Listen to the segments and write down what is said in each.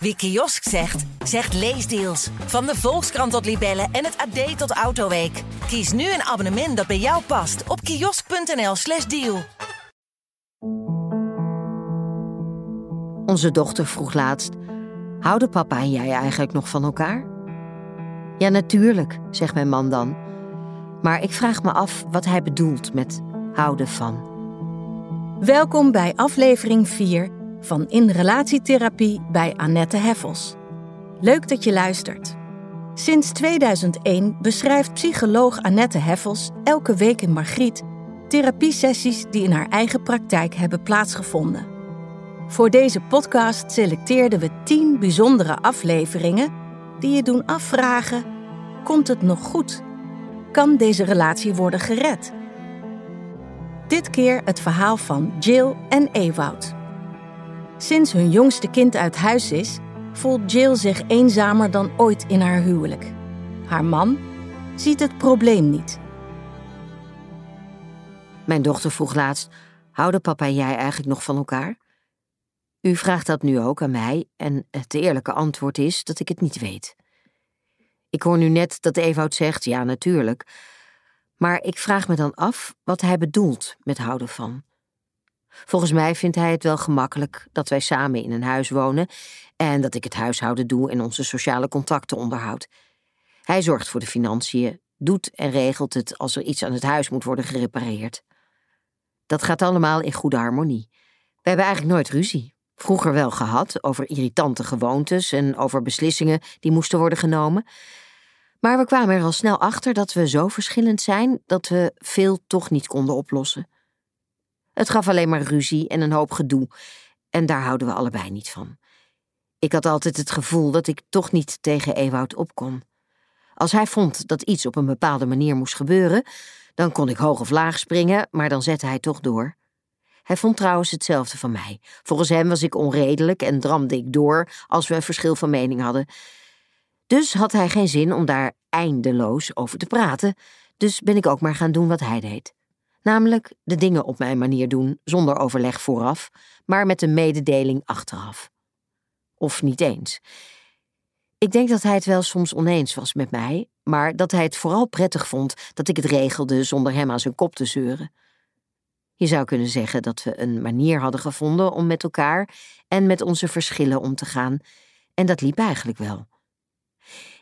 Wie kiosk zegt, zegt leesdeals. Van de Volkskrant tot Libellen en het AD tot Autoweek. Kies nu een abonnement dat bij jou past op kiosk.nl/slash deal. Onze dochter vroeg laatst: Houden papa en jij eigenlijk nog van elkaar? Ja, natuurlijk, zegt mijn man dan. Maar ik vraag me af wat hij bedoelt met houden van. Welkom bij aflevering 4 van In Relatietherapie bij Annette Heffels. Leuk dat je luistert. Sinds 2001 beschrijft psycholoog Annette Heffels elke week in Margriet therapiesessies die in haar eigen praktijk hebben plaatsgevonden. Voor deze podcast selecteerden we 10 bijzondere afleveringen die je doen afvragen: komt het nog goed? Kan deze relatie worden gered? Dit keer het verhaal van Jill en Ewoud. Sinds hun jongste kind uit huis is, voelt Jill zich eenzamer dan ooit in haar huwelijk. Haar man ziet het probleem niet. Mijn dochter vroeg laatst: Houden papa en jij eigenlijk nog van elkaar? U vraagt dat nu ook aan mij en het eerlijke antwoord is dat ik het niet weet. Ik hoor nu net dat Ewout zegt: ja, natuurlijk. Maar ik vraag me dan af wat hij bedoelt met houden van. Volgens mij vindt hij het wel gemakkelijk dat wij samen in een huis wonen en dat ik het huishouden doe en onze sociale contacten onderhoud. Hij zorgt voor de financiën, doet en regelt het als er iets aan het huis moet worden gerepareerd. Dat gaat allemaal in goede harmonie. We hebben eigenlijk nooit ruzie. Vroeger wel gehad over irritante gewoontes en over beslissingen die moesten worden genomen. Maar we kwamen er al snel achter dat we zo verschillend zijn dat we veel toch niet konden oplossen. Het gaf alleen maar ruzie en een hoop gedoe, en daar houden we allebei niet van. Ik had altijd het gevoel dat ik toch niet tegen Ewoud opkom. Als hij vond dat iets op een bepaalde manier moest gebeuren, dan kon ik hoog of laag springen, maar dan zette hij toch door. Hij vond trouwens hetzelfde van mij. Volgens hem was ik onredelijk en dramde ik door als we een verschil van mening hadden. Dus had hij geen zin om daar eindeloos over te praten, dus ben ik ook maar gaan doen wat hij deed. Namelijk de dingen op mijn manier doen, zonder overleg vooraf, maar met een mededeling achteraf. Of niet eens. Ik denk dat hij het wel soms oneens was met mij, maar dat hij het vooral prettig vond dat ik het regelde zonder hem aan zijn kop te zeuren. Je zou kunnen zeggen dat we een manier hadden gevonden om met elkaar en met onze verschillen om te gaan, en dat liep eigenlijk wel.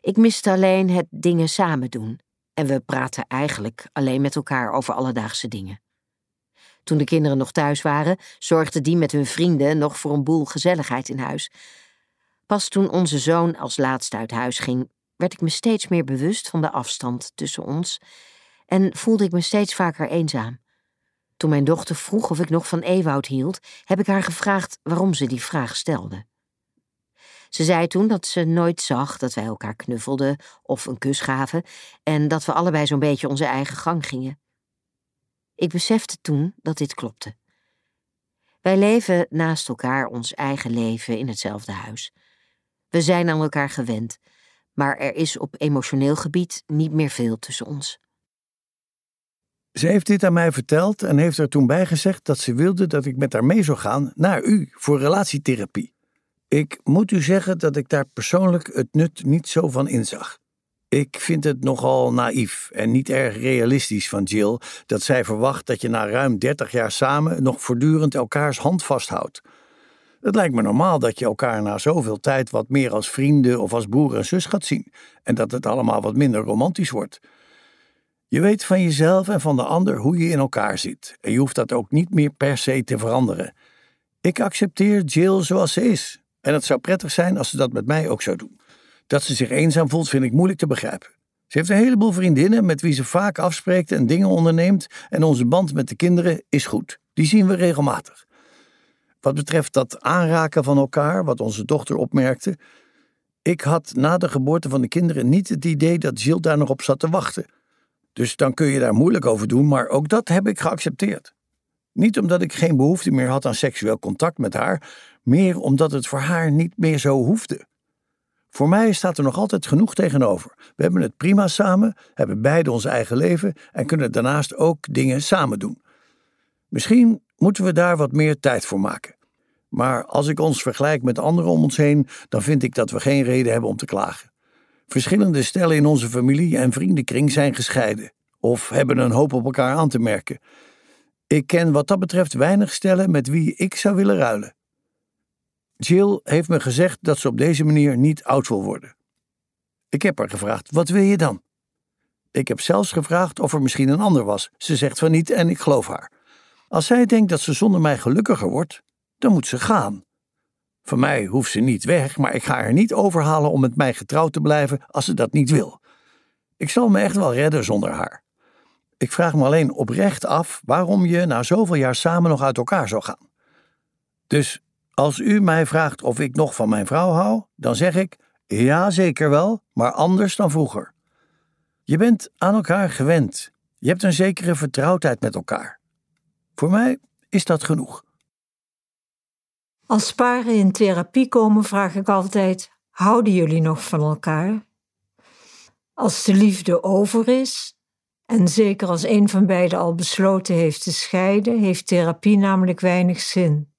Ik miste alleen het dingen samen doen, en we praten eigenlijk alleen met elkaar over alledaagse dingen. Toen de kinderen nog thuis waren, zorgden die met hun vrienden nog voor een boel gezelligheid in huis. Pas toen onze zoon als laatste uit huis ging, werd ik me steeds meer bewust van de afstand tussen ons en voelde ik me steeds vaker eenzaam. Toen mijn dochter vroeg of ik nog van Ewoud hield, heb ik haar gevraagd waarom ze die vraag stelde. Ze zei toen dat ze nooit zag dat wij elkaar knuffelden of een kus gaven en dat we allebei zo'n beetje onze eigen gang gingen. Ik besefte toen dat dit klopte. Wij leven naast elkaar ons eigen leven in hetzelfde huis. We zijn aan elkaar gewend, maar er is op emotioneel gebied niet meer veel tussen ons. Ze heeft dit aan mij verteld en heeft er toen bij gezegd dat ze wilde dat ik met haar mee zou gaan naar u voor relatietherapie. Ik moet u zeggen dat ik daar persoonlijk het nut niet zo van inzag. Ik vind het nogal naïef en niet erg realistisch van Jill dat zij verwacht dat je na ruim 30 jaar samen nog voortdurend elkaars hand vasthoudt. Het lijkt me normaal dat je elkaar na zoveel tijd wat meer als vrienden of als broer en zus gaat zien en dat het allemaal wat minder romantisch wordt. Je weet van jezelf en van de ander hoe je in elkaar zit en je hoeft dat ook niet meer per se te veranderen. Ik accepteer Jill zoals ze is en het zou prettig zijn als ze dat met mij ook zou doen. Dat ze zich eenzaam voelt, vind ik moeilijk te begrijpen. Ze heeft een heleboel vriendinnen met wie ze vaak afspreekt en dingen onderneemt. En onze band met de kinderen is goed. Die zien we regelmatig. Wat betreft dat aanraken van elkaar, wat onze dochter opmerkte. Ik had na de geboorte van de kinderen niet het idee dat Jill daar nog op zat te wachten. Dus dan kun je daar moeilijk over doen, maar ook dat heb ik geaccepteerd. Niet omdat ik geen behoefte meer had aan seksueel contact met haar, meer omdat het voor haar niet meer zo hoefde. Voor mij staat er nog altijd genoeg tegenover. We hebben het prima samen, hebben beide ons eigen leven en kunnen daarnaast ook dingen samen doen. Misschien moeten we daar wat meer tijd voor maken. Maar als ik ons vergelijk met anderen om ons heen, dan vind ik dat we geen reden hebben om te klagen. Verschillende stellen in onze familie en vriendenkring zijn gescheiden of hebben een hoop op elkaar aan te merken. Ik ken wat dat betreft weinig stellen met wie ik zou willen ruilen. Jill heeft me gezegd dat ze op deze manier niet oud wil worden. Ik heb haar gevraagd: wat wil je dan? Ik heb zelfs gevraagd of er misschien een ander was. Ze zegt van niet en ik geloof haar. Als zij denkt dat ze zonder mij gelukkiger wordt, dan moet ze gaan. Van mij hoeft ze niet weg, maar ik ga haar niet overhalen om met mij getrouwd te blijven als ze dat niet wil. Ik zal me echt wel redden zonder haar. Ik vraag me alleen oprecht af waarom je na zoveel jaar samen nog uit elkaar zou gaan. Dus als u mij vraagt of ik nog van mijn vrouw hou, dan zeg ik ja, zeker wel, maar anders dan vroeger. Je bent aan elkaar gewend. Je hebt een zekere vertrouwdheid met elkaar. Voor mij is dat genoeg. Als paren in therapie komen, vraag ik altijd: houden jullie nog van elkaar? Als de liefde over is, en zeker als een van beiden al besloten heeft te scheiden, heeft therapie namelijk weinig zin.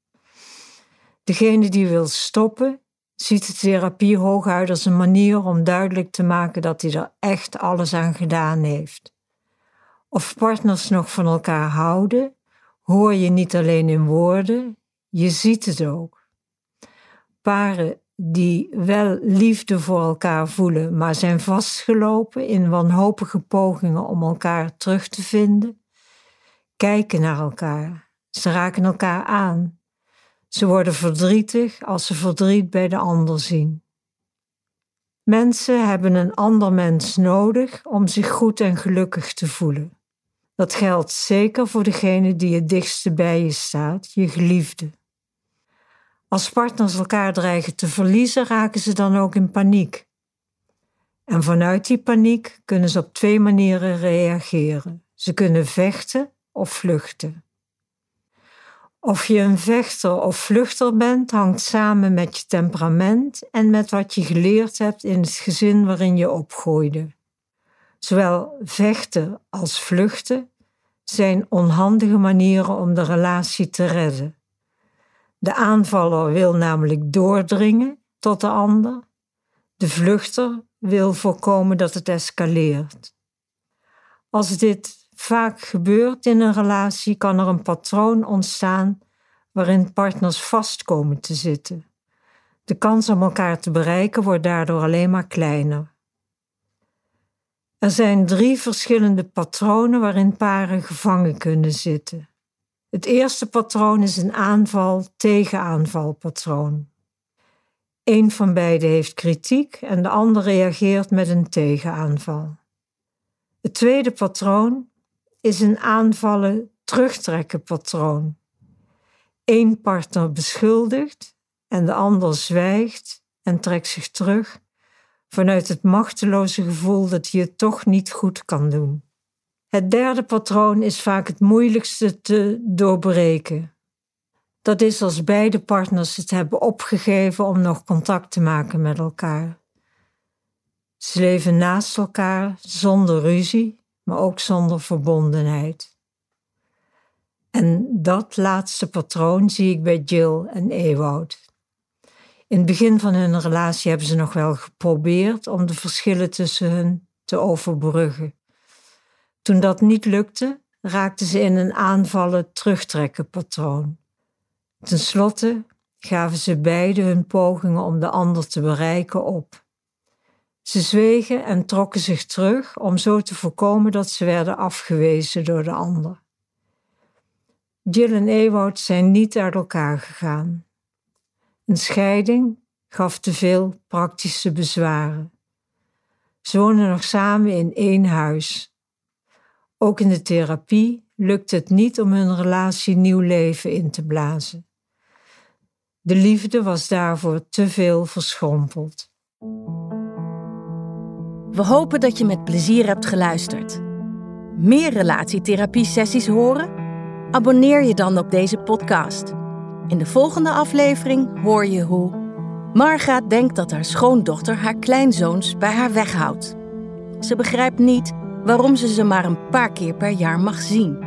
Degene die wil stoppen, ziet de therapie hooguit als een manier om duidelijk te maken dat hij er echt alles aan gedaan heeft. Of partners nog van elkaar houden, hoor je niet alleen in woorden, je ziet het ook. Paren die wel liefde voor elkaar voelen, maar zijn vastgelopen in wanhopige pogingen om elkaar terug te vinden, kijken naar elkaar. Ze raken elkaar aan. Ze worden verdrietig als ze verdriet bij de ander zien. Mensen hebben een ander mens nodig om zich goed en gelukkig te voelen. Dat geldt zeker voor degene die het dichtste bij je staat, je geliefde. Als partners elkaar dreigen te verliezen, raken ze dan ook in paniek. En vanuit die paniek kunnen ze op twee manieren reageren. Ze kunnen vechten of vluchten. Of je een vechter of vluchter bent, hangt samen met je temperament en met wat je geleerd hebt in het gezin waarin je opgroeide. Zowel vechten als vluchten zijn onhandige manieren om de relatie te redden. De aanvaller wil namelijk doordringen tot de ander. De vluchter wil voorkomen dat het escaleert. Als dit vaak gebeurt in een relatie, kan er een patroon ontstaan waarin partners vast komen te zitten. De kans om elkaar te bereiken wordt daardoor alleen maar kleiner. Er zijn drie verschillende patronen waarin paren gevangen kunnen zitten. Het eerste patroon is een aanval-tegenaanval-patroon. Een van beiden heeft kritiek en de ander reageert met een tegenaanval. Het tweede patroon is een aanvallen-terugtrekken patroon. Eén partner beschuldigt en de ander zwijgt en trekt zich terug vanuit het machteloze gevoel dat hij het toch niet goed kan doen. Het derde patroon is vaak het moeilijkste te doorbreken. Dat is als beide partners het hebben opgegeven om nog contact te maken met elkaar. Ze leven naast elkaar zonder ruzie, maar ook zonder verbondenheid. En dat laatste patroon zie ik bij Jill en Ewoud. In het begin van hun relatie hebben ze nog wel geprobeerd om de verschillen tussen hun te overbruggen. Toen dat niet lukte, raakten ze in een aanvallen terugtrekken patroon. Ten slotte gaven ze beide hun pogingen om de ander te bereiken op. Ze zwegen en trokken zich terug om zo te voorkomen dat ze werden afgewezen door de ander. Jill en Ewout zijn niet uit elkaar gegaan. Een scheiding gaf te veel praktische bezwaren. Ze wonen nog samen in één huis. Ook in de therapie lukt het niet om hun relatie nieuw leven in te blazen. De liefde was daarvoor te veel verschrompeld. We hopen dat je met plezier hebt geluisterd. Meer relatietherapie-sessies horen? Abonneer je dan op deze podcast. In de volgende aflevering hoor je hoe Marga denkt dat haar schoondochter haar kleinzoons bij haar weghoudt. Ze begrijpt niet waarom ze ze maar een paar keer per jaar mag zien.